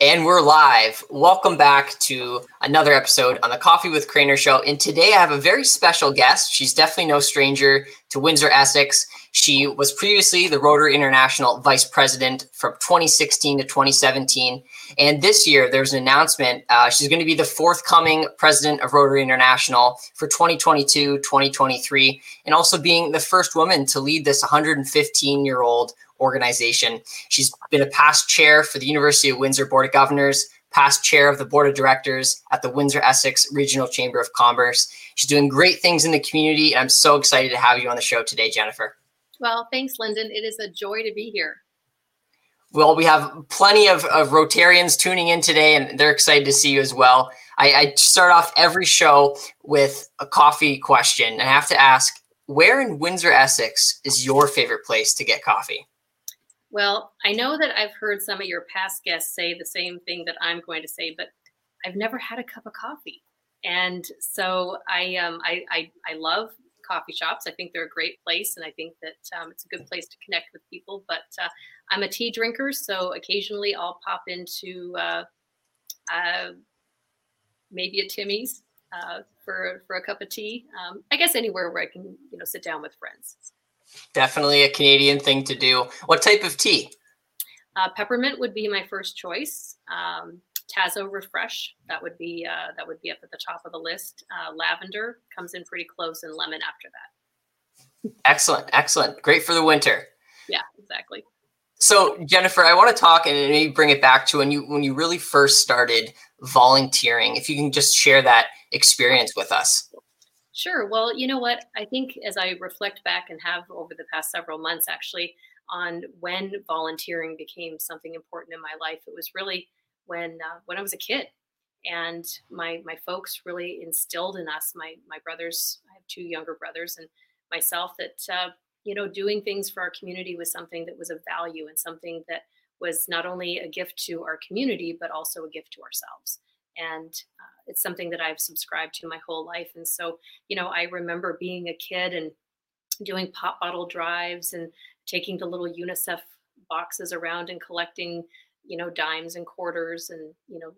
And we're live. Welcome back to another episode on the Coffee with Craner show. And today I have a very special guest. She's definitely no stranger to Windsor, Essex. She was previously the Rotary International Vice President from 2016 to 2017. And this year there's an announcement. Uh, she's going to be the forthcoming President of Rotary International for 2022 2023, and also being the first woman to lead this 115 year old organization. She's been a past chair for the University of Windsor Board of Governors, past chair of the board of directors at the Windsor Essex Regional Chamber of Commerce. She's doing great things in the community, and I'm so excited to have you on the show today, Jennifer. Well, thanks, Lyndon. It is a joy to be here. Well, we have plenty of, of Rotarians tuning in today, and they're excited to see you as well. I, I start off every show with a coffee question, and I have to ask where in Windsor, Essex is your favorite place to get coffee? Well, I know that I've heard some of your past guests say the same thing that I'm going to say, but I've never had a cup of coffee. And so I, um, I, I, I love coffee shops. I think they're a great place, and I think that um, it's a good place to connect with people. But uh, I'm a tea drinker, so occasionally I'll pop into uh, uh, maybe a Timmy's uh, for for a cup of tea. Um, I guess anywhere where I can you know sit down with friends. Definitely a Canadian thing to do. What type of tea? Uh, peppermint would be my first choice. Um, Tazo Refresh that would be uh, that would be up at the top of the list. Uh, lavender comes in pretty close, and lemon after that. Excellent, excellent, great for the winter. Yeah, exactly. So Jennifer, I want to talk and maybe bring it back to when you when you really first started volunteering. If you can just share that experience with us. Sure. Well, you know what? I think as I reflect back and have over the past several months, actually, on when volunteering became something important in my life, it was really when uh, when I was a kid, and my my folks really instilled in us. My my brothers, I have two younger brothers, and myself that uh, you know doing things for our community was something that was of value and something that was not only a gift to our community but also a gift to ourselves and uh, it's something that I've subscribed to my whole life. And so, you know, I remember being a kid and doing pop bottle drives and taking the little UNICEF boxes around and collecting, you know, dimes and quarters and, you know,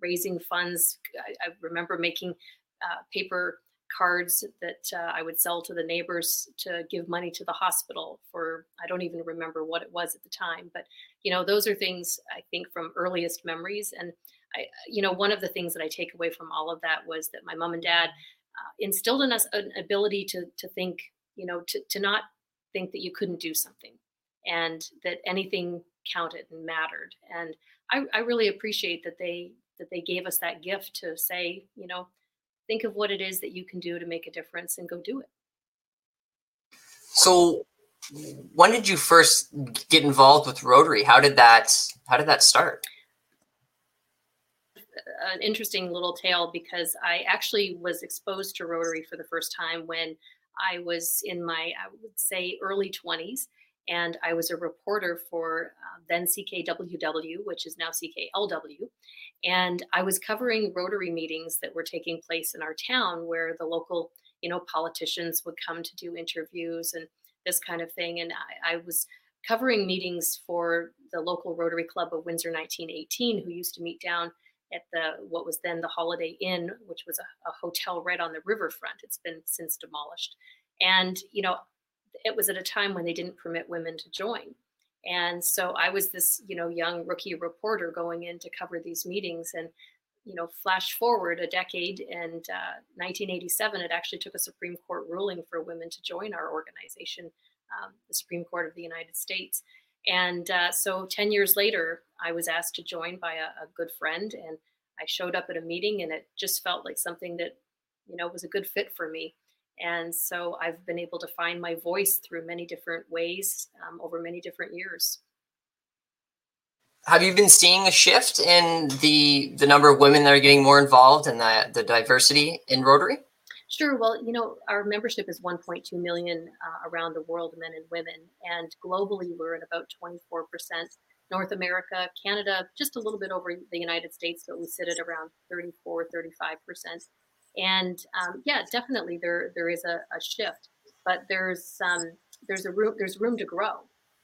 raising funds. I, I remember making uh, paper cards that uh, I would sell to the neighbors to give money to the hospital for, I don't even remember what it was at the time. But, you know, those are things I think from earliest memories. And I, you know, one of the things that I take away from all of that was that my mom and dad uh, instilled in us an ability to to think, you know, to to not think that you couldn't do something, and that anything counted and mattered. And I, I really appreciate that they that they gave us that gift to say, you know, think of what it is that you can do to make a difference and go do it. So when did you first get involved with Rotary? How did that how did that start? An interesting little tale because I actually was exposed to Rotary for the first time when I was in my, I would say, early 20s. And I was a reporter for uh, then CKWW, which is now CKLW. And I was covering Rotary meetings that were taking place in our town where the local, you know, politicians would come to do interviews and this kind of thing. And I, I was covering meetings for the local Rotary Club of Windsor 1918, who used to meet down at the what was then the Holiday Inn, which was a, a hotel right on the riverfront. It's been since demolished, and you know, it was at a time when they didn't permit women to join. And so I was this, you know, young rookie reporter going in to cover these meetings. And, you know, flash forward a decade and uh, 1987, it actually took a Supreme Court ruling for women to join our organization, um, the Supreme Court of the United States. And uh, so 10 years later, I was asked to join by a, a, good friend, and I showed up at a meeting, and it just felt like something that, you know, was a good fit for me. And so I've been able to find my voice through many different ways um, over many different years. Have you been seeing a shift in the the number of women that are getting more involved and the the diversity in Rotary? Sure. Well, you know, our membership is 1.2 million uh, around the world, men and women, and globally we're at about 24%. North America, Canada, just a little bit over the United States, but we sit at around 34, 35%. And um, yeah, definitely there there is a, a shift, but there's um, there's a room there's room to grow.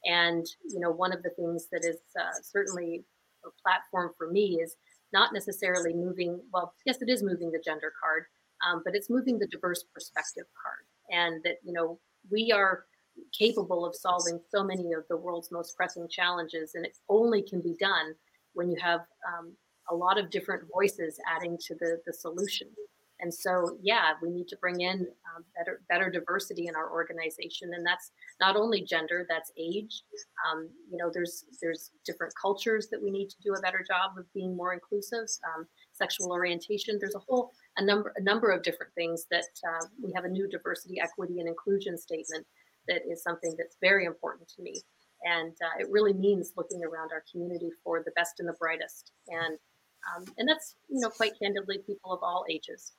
And you know, one of the things that is uh, certainly a platform for me is not necessarily moving, well, yes, it is moving the gender card, um, but it's moving the diverse perspective card. And that, you know, we are capable of solving so many of the world's most pressing challenges. And it only can be done when you have um, a lot of different voices adding to the, the solution. And so, yeah, we need to bring in um, better better diversity in our organization, and that's not only gender, that's age. Um, you know, there's there's different cultures that we need to do a better job of being more inclusive. Um, sexual orientation. There's a whole a number a number of different things that uh, we have a new diversity, equity, and inclusion statement that is something that's very important to me, and uh, it really means looking around our community for the best and the brightest and um, and that's, you know, quite candidly, people of all ages.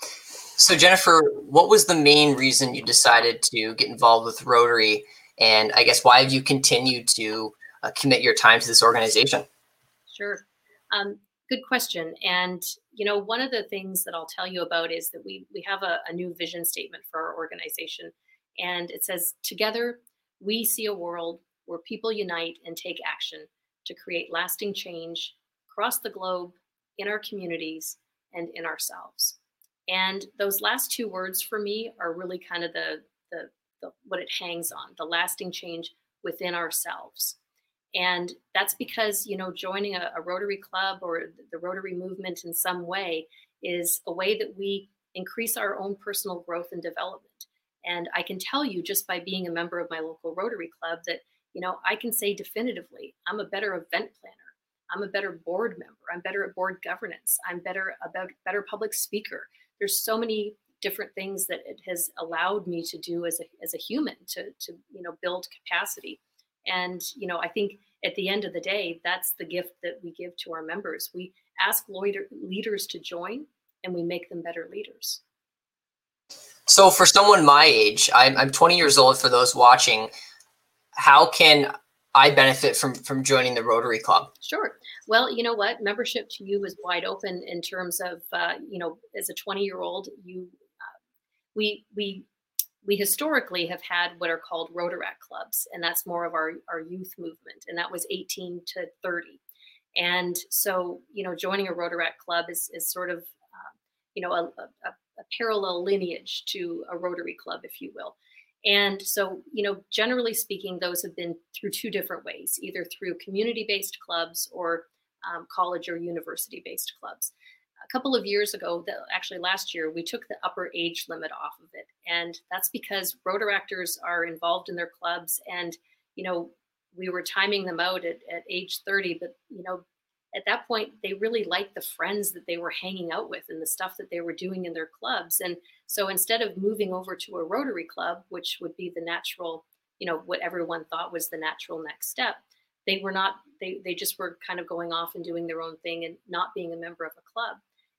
So, Jennifer, what was the main reason you decided to get involved with Rotary? And I guess why have you continued to uh, commit your time to this organization? Sure. Um, good question. And, you know, one of the things that I'll tell you about is that we, we have a, a new vision statement for our organization. And it says, Together, we see a world where people unite and take action to create lasting change across the globe, in our communities, and in ourselves. And those last two words for me are really kind of the, the, the what it hangs on, the lasting change within ourselves. And that's because, you know, joining a, a Rotary Club or the Rotary movement in some way is a way that we increase our own personal growth and development. And I can tell you just by being a member of my local Rotary Club that, you know, I can say definitively, I'm a better event planner. I'm a better board member. I'm better at board governance. I'm better about better public speaker. There's so many different things that it has allowed me to do as a, as a human to, to you know build capacity and you know i think at the end of the day that's the gift that we give to our members we ask leaders to join and we make them better leaders so for someone my age I'm, I'm 20 years old for those watching how can I benefit from from joining the Rotary Club? Sure. Well, you know what? Membership to you is wide open in terms of uh, you know, as a 20 year old, you uh, we we we historically have had what are called Rotaract clubs, and that's more of our our youth movement, and that was 18 to 30. And so, you know, joining a Rotaract club is is sort of uh, you know a, a, a parallel lineage to a Rotary club, if you will. And so, you know, generally speaking, those have been through two different ways either through community based clubs or um, college or university based clubs. A couple of years ago, actually last year, we took the upper age limit off of it. And that's because Rotaractors are involved in their clubs. And, you know, we were timing them out at, at age 30, but, you know, at that point they really liked the friends that they were hanging out with and the stuff that they were doing in their clubs and so instead of moving over to a rotary club which would be the natural you know what everyone thought was the natural next step they were not they they just were kind of going off and doing their own thing and not being a member of a club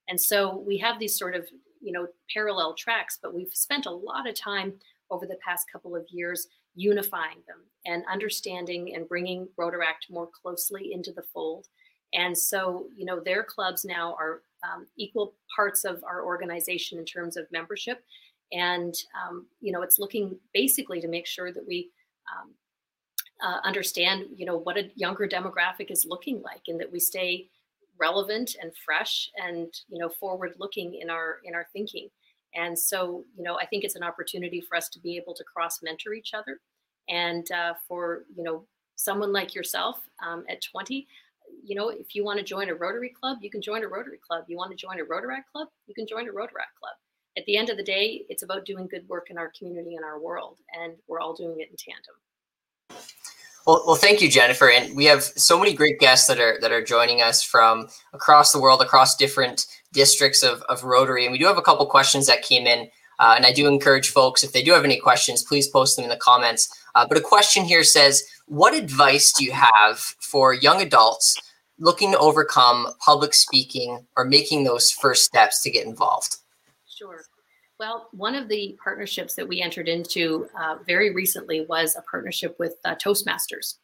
and so we have these sort of you know parallel tracks but we've spent a lot of time over the past couple of years unifying them and understanding and bringing rotaract more closely into the fold and so, you know, their clubs now are um, equal parts of our organization in terms of membership. And, um, you know, it's looking basically to make sure that we um, uh, understand, you know, what a younger demographic is looking like and that we stay relevant and fresh and, you know, forward looking in our in our thinking. And so, you know, I think it's an opportunity for us to be able to cross mentor each other. And uh, for, you know, someone like yourself um, at 20, you know, if you want to join a Rotary Club, you can join a Rotary Club. You want to join a Rotaract Club, you can join a Rotaract Club. At the end of the day, it's about doing good work in our community and our world, and we're all doing it in tandem. Well, well, thank you, Jennifer. And we have so many great guests that are that are joining us from across the world, across different districts of, of Rotary. And we do have a couple questions that came in. Uh, and I do encourage folks, if they do have any questions, please post them in the comments. Uh, but a question here says, what advice do you have for young adults looking to overcome public speaking or making those first steps to get involved? Sure. Well, one of the partnerships that we entered into uh, very recently was a partnership with uh, Toastmasters.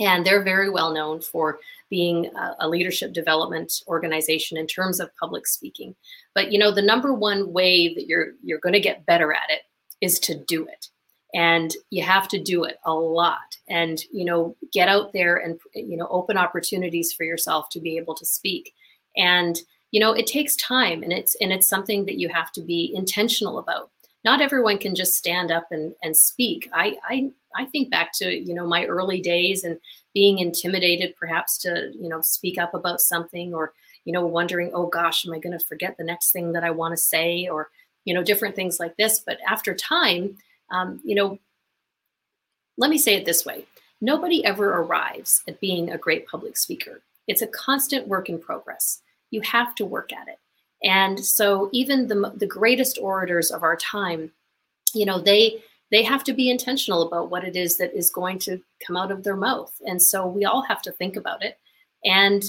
And they're very well known for being a, a leadership development organization in terms of public speaking. But you know, the number one way that you're you're going to get better at it is to do it. and you have to do it a lot and you know get out there and you know open opportunities for yourself to be able to speak and you know it takes time and it's and it's something that you have to be intentional about. Not everyone can just stand up and, and speak. I, I i think back to you know my early days and being intimidated perhaps to you know speak up about something or you know wondering oh gosh am i going to forget the next thing that i want to say? or you know different things like this. But after time um, you know, let me say it this way. Nobody ever arrives at being a great public speaker. It's a constant work in progress. You have to work at it. And so even the, the greatest orators of our time, you know, they they have to be intentional about what it is that is going to come out of their mouth. And so we all have to think about it and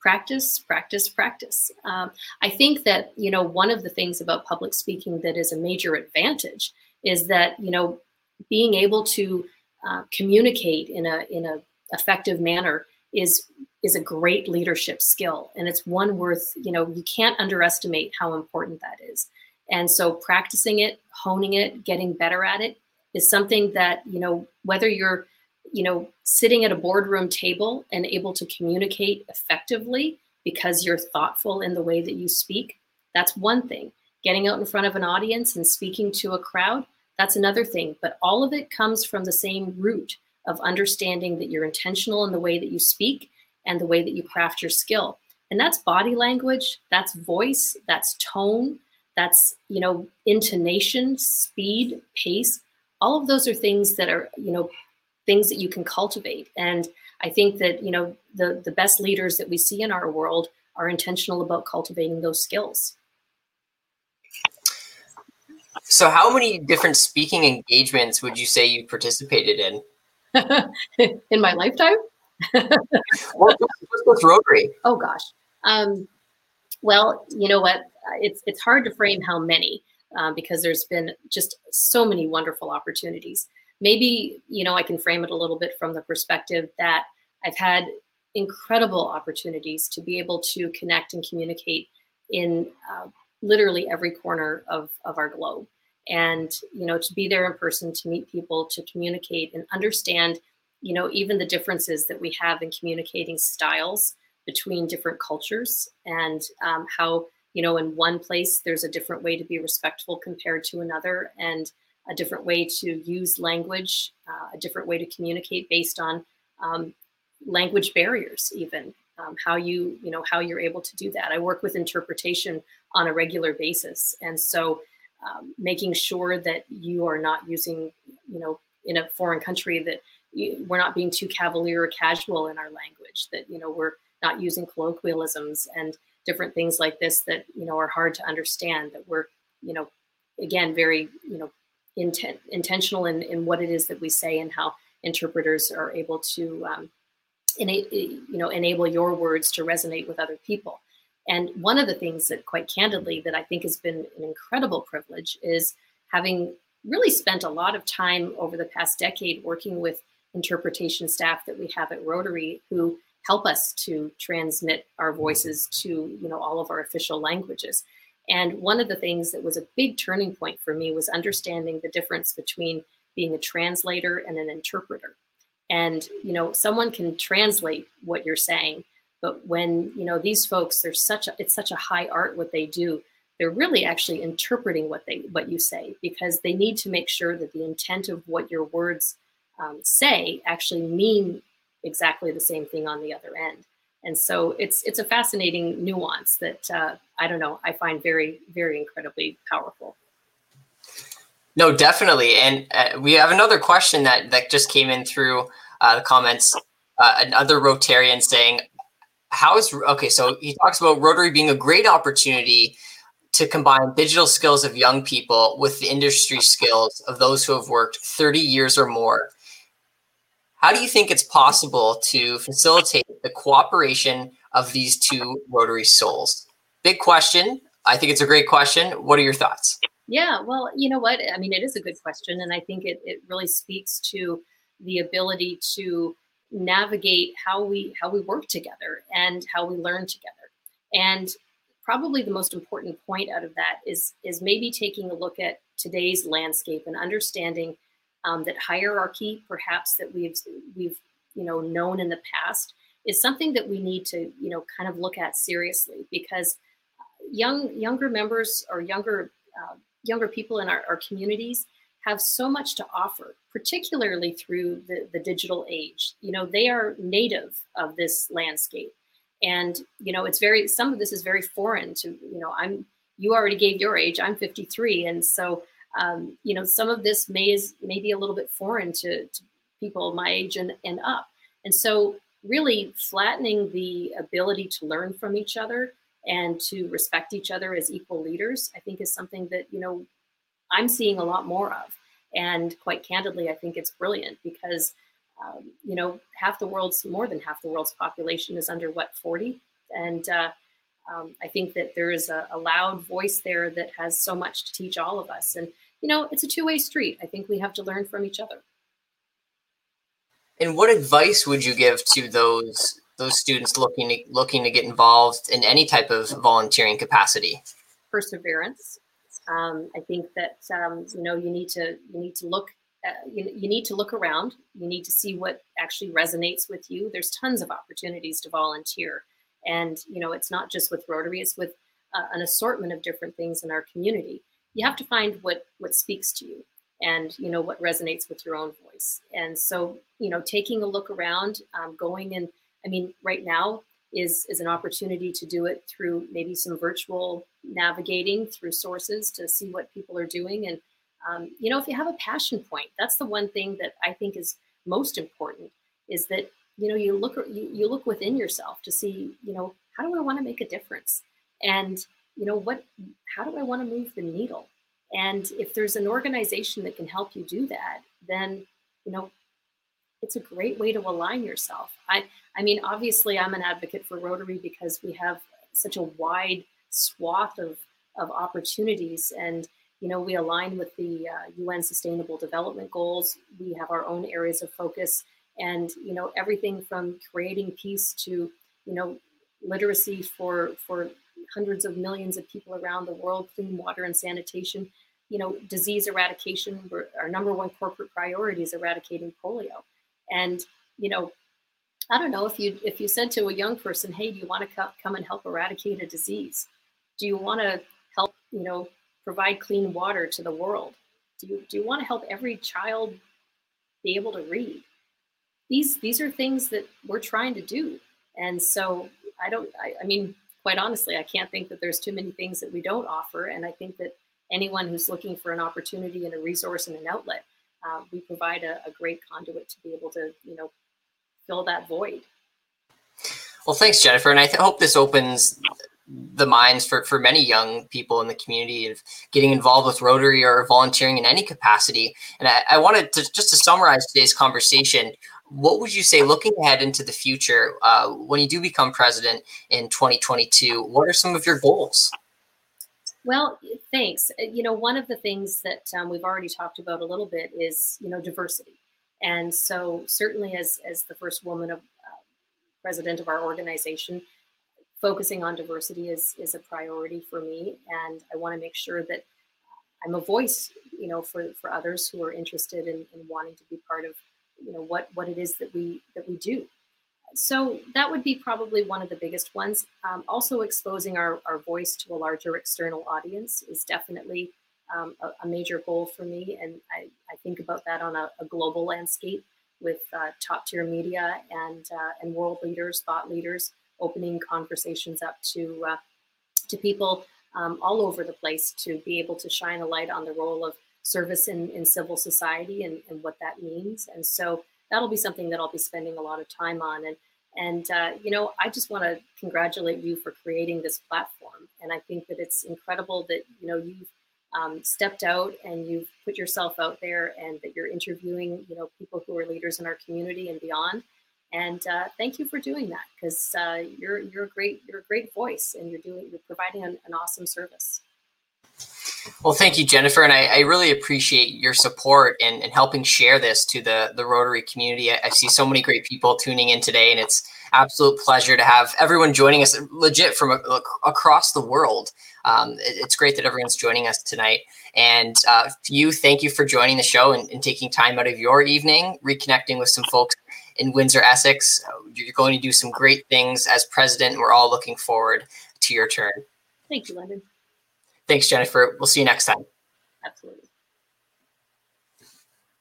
practice, practice, practice. Um, I think that, you know, one of the things about public speaking that is a major advantage is that you know being able to uh, communicate in a in a effective manner is is a great leadership skill and it's one worth you know you can't underestimate how important that is and so practicing it honing it getting better at it is something that you know whether you're you know sitting at a boardroom table and able to communicate effectively because you're thoughtful in the way that you speak that's one thing Getting out in front of an audience and speaking to a crowd, that's another thing. But all of it comes from the same root of understanding that you're intentional in the way that you speak and the way that you craft your skill. And that's body language, that's voice, that's tone, that's, you know, intonation, speed, pace. All of those are things that are, you know, things that you can cultivate. And I think that, you know, the the best leaders that we see in our world are intentional about cultivating those skills. So, how many different speaking engagements would you say you participated in? in my lifetime? What, what's Rotary? Oh gosh. Um, well, you know what? It's it's hard to frame how many um, because there's been just so many wonderful opportunities. Maybe you know I can frame it a little bit from the perspective that I've had incredible opportunities to be able to connect and communicate in uh, literally every corner of, of our globe. And, you know, to be there in person, to meet people, to communicate and understand, you know, even the differences that we have in communicating styles between different cultures and um, how, you know, in one place there's a different way to be respectful compared to another and a different way to use language, uh, a different way to communicate based on um, language barriers, even um, how you you know how you're able to do that. I work with interpretation on a regular basis and so um, making sure that you are not using you know in a foreign country that we're not being too cavalier or casual in our language that you know we're not using colloquialisms and different things like this that you know are hard to understand that we're you know again very you know intent, intentional in, in what it is that we say and how interpreters are able to um, you know enable your words to resonate with other people. And one of the things that quite candidly that i think has been an incredible privilege is having really spent a lot of time over the past decade working with interpretation staff that we have at rotary who help us to transmit our voices to you know all of our official languages. And one of the things that was a big turning point for me was understanding the difference between being a translator and an interpreter. And you know someone can translate what you're saying but when you know these folks there's such a it's such a high art what they do they're really actually interpreting what they what you say because they need to make sure that the intent of what your words um, say actually mean exactly the same thing on the other end and so it's it's a fascinating nuance that uh, i don't know i find very very incredibly powerful no, definitely. And uh, we have another question that that just came in through uh, the comments. Uh, another Rotarian saying, "How is okay?" So he talks about Rotary being a great opportunity to combine digital skills of young people with the industry skills of those who have worked 30 years or more. How do you think it's possible to facilitate the cooperation of these two Rotary souls? Big question. I think it's a great question. What are your thoughts? Yeah, well, you know what? I mean, it is a good question. And I think it, it really speaks to the ability to navigate how we how we work together and how we learn together. And probably the most important point out of that is is maybe taking a look at today's landscape and understanding um, that hierarchy perhaps that we've we've you know known in the past is something that we need to you know kind of look at seriously because young younger members or younger uh, younger people in our, our communities have so much to offer, particularly through the, the digital age. You know, they are native of this landscape. And, you know, it's very, some of this is very foreign to, you know, I'm, you already gave your age, I'm 53. And so, um, you know, some of this may is maybe a little bit foreign to, to people my age and, and up. And so really flattening the ability to learn from each other and to respect each other as equal leaders, I think is something that, you know, I'm seeing a lot more of. And quite candidly, I think it's brilliant because, um, you know, half the world's, more than half the world's population is under what, 40? And uh, um, I think that there is a, a loud voice there that has so much to teach all of us. And, you know, it's a two way street. I think we have to learn from each other. And what advice would you give to those those students looking to, looking to get involved in any type of volunteering capacity? Perseverance. Um, I think that um, you know you need to you need to look uh, you, you need to look around. You need to see what actually resonates with you. There's tons of opportunities to volunteer, and you know it's not just with Rotary; it's with uh, an assortment of different things in our community. You have to find what what speaks to you, and you know what resonates with your own voice. And so you know, taking a look around, um, going and I mean, right now is is an opportunity to do it through maybe some virtual navigating through sources to see what people are doing. And um, you know, if you have a passion point, that's the one thing that I think is most important is that you know you look you, you look within yourself to see you know how do I want to make a difference and you know what how do I want to move the needle and if there's an organization that can help you do that then you know it's a great way to align yourself. I, I mean, obviously, I'm an advocate for Rotary because we have such a wide swath of, of opportunities. And, you know, we align with the uh, UN Sustainable Development Goals. We have our own areas of focus. And, you know, everything from creating peace to, you know, literacy for, for hundreds of millions of people around the world, clean water and sanitation, you know, disease eradication. Our number one corporate priority is eradicating polio. And you know, I don't know if you if you said to a young person, "Hey, do you want to co- come and help eradicate a disease? Do you want to help you know provide clean water to the world? Do you do you want to help every child be able to read?" These these are things that we're trying to do, and so I don't. I, I mean, quite honestly, I can't think that there's too many things that we don't offer, and I think that anyone who's looking for an opportunity and a resource and an outlet uh, we provide a, a great conduit to be able to, you know, fill that void. Well, thanks, Jennifer. And I th- hope this opens the minds for, for many young people in the community of getting involved with Rotary or volunteering in any capacity. And I, I wanted to just to summarize today's conversation. What would you say, looking ahead into the future, uh, when you do become president in 2022? What are some of your goals? Well, thanks. Uh, you know, one of the things that um, we've already talked about a little bit is, you know, diversity. And so certainly as, as the first woman of uh, president of our organization, focusing on diversity is, is a priority for me. And I want to make sure that I'm a voice, you know, for, for others who are interested in, in wanting to be part of, you know, what, what it is that we, that we do so that would be probably one of the biggest ones. Um, also, exposing our, our voice to a larger external audience is definitely um, a, a, major goal for me. And I, I think about that on a, a global landscape with uh, top tier media and, uh, and world leaders, thought leaders, opening conversations up to, uh, to people um, all over the place to be able to shine a light on the role of service in, in civil society and, and what that means. And so that'll be something that I'll be spending a lot of time on. And and uh, you know, I just want to congratulate you for creating this platform. And I think that it's incredible that you know you've um, stepped out and you've put yourself out there, and that you're interviewing you know people who are leaders in our community and beyond. And uh, thank you for doing that because uh, you're you're a great you're a great voice, and you're doing you're providing an, an awesome service. Well, thank you, Jennifer, and I, I really appreciate your support and, and, helping share this to the the Rotary community. I, I, see so many great people tuning in today, and it's absolute pleasure to have everyone joining us, legit from a, across the world. Um, it, it's great that everyone's joining us tonight. And uh, you, thank you for joining the show and, and taking time out of your evening, reconnecting with some folks in Windsor, Essex. You're going to do some great things as president. And we're all looking forward to your turn. Thank you, London. Thanks, Jennifer. We'll see you next time. Absolutely.